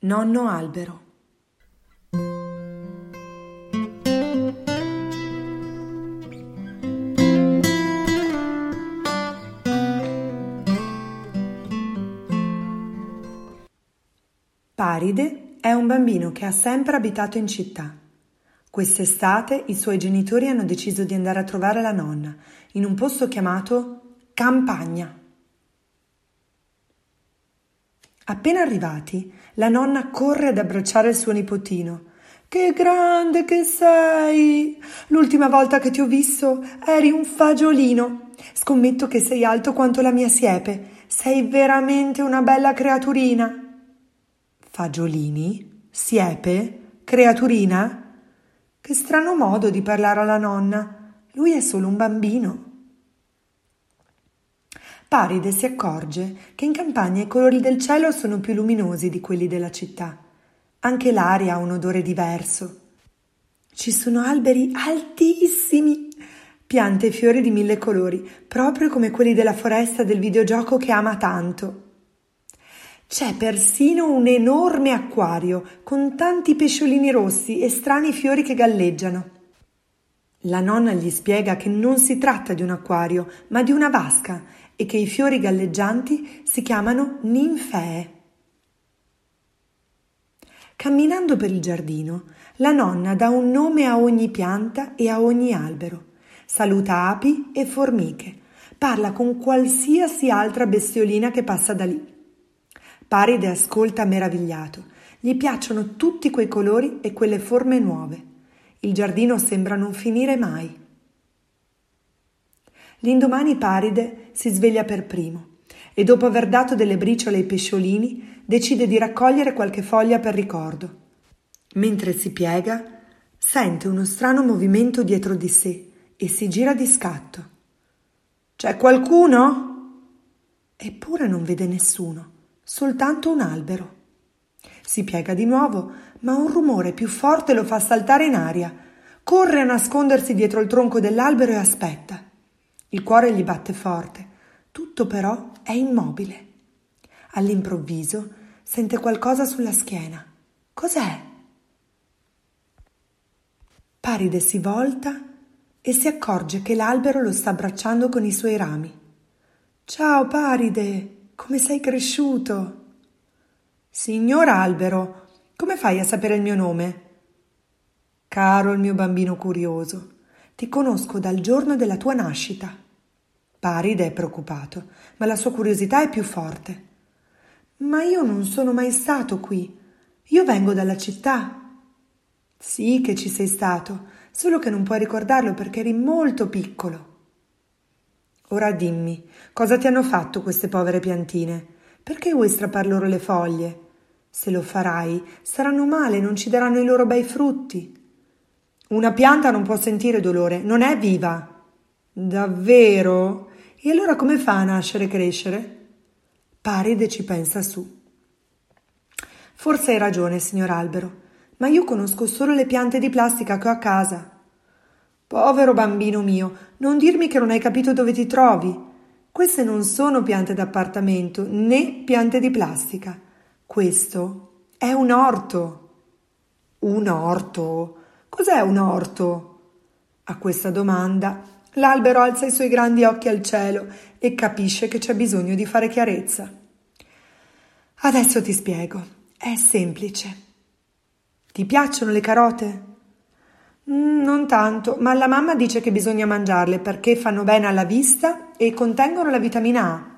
Nonno albero. Paride è un bambino che ha sempre abitato in città. Quest'estate i suoi genitori hanno deciso di andare a trovare la nonna in un posto chiamato campagna. Appena arrivati, la nonna corre ad abbracciare il suo nipotino. Che grande che sei! L'ultima volta che ti ho visto eri un fagiolino. Scommetto che sei alto quanto la mia siepe. Sei veramente una bella creaturina. Fagiolini? Siepe? Creaturina? Che strano modo di parlare alla nonna. Lui è solo un bambino. Paride si accorge che in campagna i colori del cielo sono più luminosi di quelli della città. Anche l'aria ha un odore diverso. Ci sono alberi altissimi, piante e fiori di mille colori, proprio come quelli della foresta del videogioco che ama tanto. C'è persino un enorme acquario con tanti pesciolini rossi e strani fiori che galleggiano. La nonna gli spiega che non si tratta di un acquario, ma di una vasca e che i fiori galleggianti si chiamano ninfee. Camminando per il giardino, la nonna dà un nome a ogni pianta e a ogni albero, saluta api e formiche, parla con qualsiasi altra bestiolina che passa da lì. Paride ascolta meravigliato, gli piacciono tutti quei colori e quelle forme nuove. Il giardino sembra non finire mai. L'indomani Paride si sveglia per primo e dopo aver dato delle briciole ai pesciolini decide di raccogliere qualche foglia per ricordo. Mentre si piega, sente uno strano movimento dietro di sé e si gira di scatto. C'è qualcuno? Eppure non vede nessuno, soltanto un albero. Si piega di nuovo, ma un rumore più forte lo fa saltare in aria. Corre a nascondersi dietro il tronco dell'albero e aspetta. Il cuore gli batte forte, tutto però è immobile. All'improvviso sente qualcosa sulla schiena. Cos'è? Paride si volta e si accorge che l'albero lo sta abbracciando con i suoi rami. Ciao Paride, come sei cresciuto? Signor albero, come fai a sapere il mio nome? Caro il mio bambino curioso, ti conosco dal giorno della tua nascita. Paride è preoccupato, ma la sua curiosità è più forte. Ma io non sono mai stato qui. Io vengo dalla città. Sì che ci sei stato, solo che non puoi ricordarlo perché eri molto piccolo. Ora dimmi, cosa ti hanno fatto queste povere piantine? Perché vuoi strappar loro le foglie? Se lo farai, saranno male, non ci daranno i loro bei frutti. Una pianta non può sentire dolore, non è viva. Davvero? E allora come fa a nascere e crescere? Paride ci pensa su. Forse hai ragione, signor albero, ma io conosco solo le piante di plastica che ho a casa. Povero bambino mio, non dirmi che non hai capito dove ti trovi. Queste non sono piante d'appartamento né piante di plastica. Questo è un orto. Un orto? Cos'è un orto? A questa domanda l'albero alza i suoi grandi occhi al cielo e capisce che c'è bisogno di fare chiarezza. Adesso ti spiego. È semplice. Ti piacciono le carote? Mm, non tanto, ma la mamma dice che bisogna mangiarle perché fanno bene alla vista e contengono la vitamina A.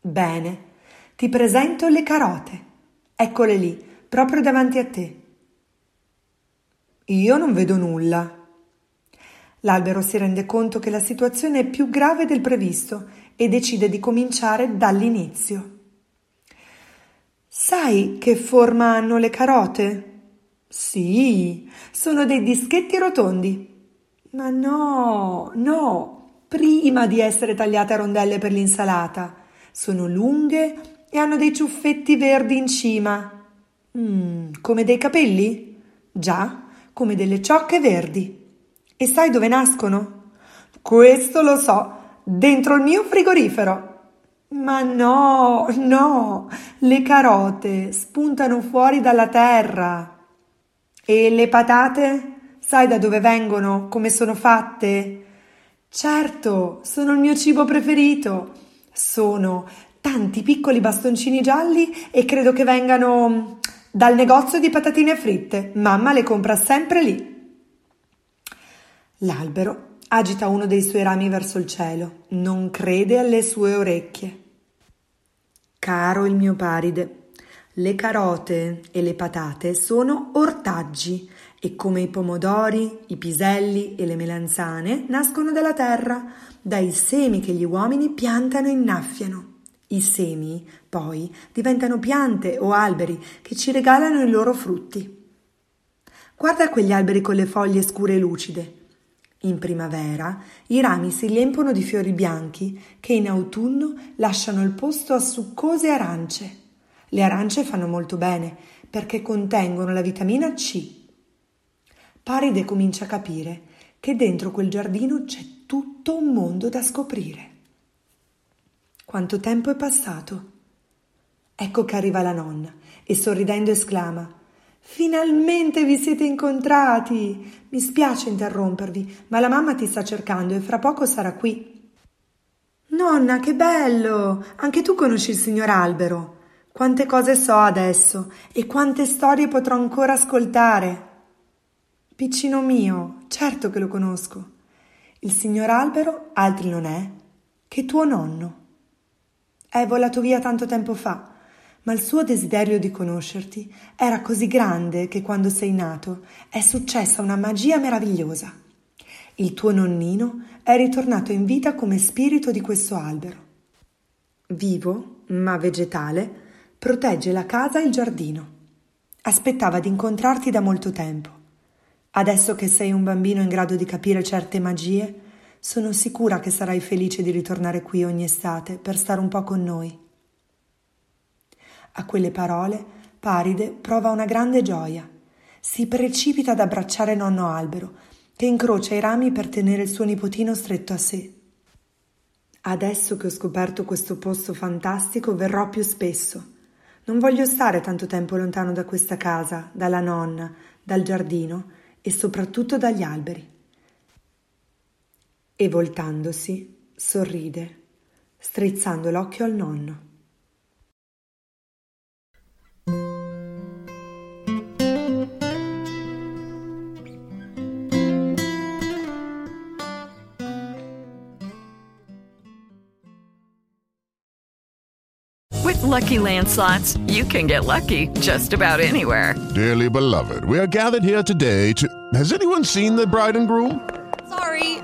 Bene, ti presento le carote. Eccole lì, proprio davanti a te. Io non vedo nulla. L'albero si rende conto che la situazione è più grave del previsto e decide di cominciare dall'inizio. Sai che forma hanno le carote? Sì, sono dei dischetti rotondi. Ma no, no, prima di essere tagliate a rondelle per l'insalata. Sono lunghe e hanno dei ciuffetti verdi in cima. Mm, come dei capelli? Già, come delle ciocche verdi. E sai dove nascono? Questo lo so, dentro il mio frigorifero. Ma no, no, le carote spuntano fuori dalla terra. E le patate? Sai da dove vengono? Come sono fatte? Certo, sono il mio cibo preferito. Sono tanti piccoli bastoncini gialli e credo che vengano dal negozio di patatine fritte. Mamma le compra sempre lì. L'albero agita uno dei suoi rami verso il cielo, non crede alle sue orecchie. Caro il mio paride, le carote e le patate sono ortaggi e come i pomodori, i piselli e le melanzane nascono dalla terra, dai semi che gli uomini piantano e innaffiano. I semi, poi, diventano piante o alberi che ci regalano i loro frutti. Guarda quegli alberi con le foglie scure e lucide. In primavera i rami si riempiono di fiori bianchi che in autunno lasciano il posto a succose arance. Le arance fanno molto bene perché contengono la vitamina C. Paride comincia a capire che dentro quel giardino c'è tutto un mondo da scoprire. Quanto tempo è passato? Ecco che arriva la nonna e sorridendo esclama Finalmente vi siete incontrati. Mi spiace interrompervi, ma la mamma ti sta cercando e fra poco sarà qui. Nonna, che bello! Anche tu conosci il signor Albero. Quante cose so adesso e quante storie potrò ancora ascoltare. Piccino mio, certo che lo conosco. Il signor Albero altri non è che tuo nonno. È volato via tanto tempo fa ma il suo desiderio di conoscerti era così grande che quando sei nato è successa una magia meravigliosa. Il tuo nonnino è ritornato in vita come spirito di questo albero. Vivo, ma vegetale, protegge la casa e il giardino. Aspettava di incontrarti da molto tempo. Adesso che sei un bambino in grado di capire certe magie, sono sicura che sarai felice di ritornare qui ogni estate per stare un po' con noi. A quelle parole Paride prova una grande gioia. Si precipita ad abbracciare nonno Albero, che incrocia i rami per tenere il suo nipotino stretto a sé. Adesso che ho scoperto questo posto fantastico, verrò più spesso. Non voglio stare tanto tempo lontano da questa casa, dalla nonna, dal giardino e soprattutto dagli alberi. E voltandosi, sorride, strizzando l'occhio al nonno. With Lucky Land slots, you can get lucky just about anywhere. Dearly beloved, we are gathered here today to. Has anyone seen the bride and groom?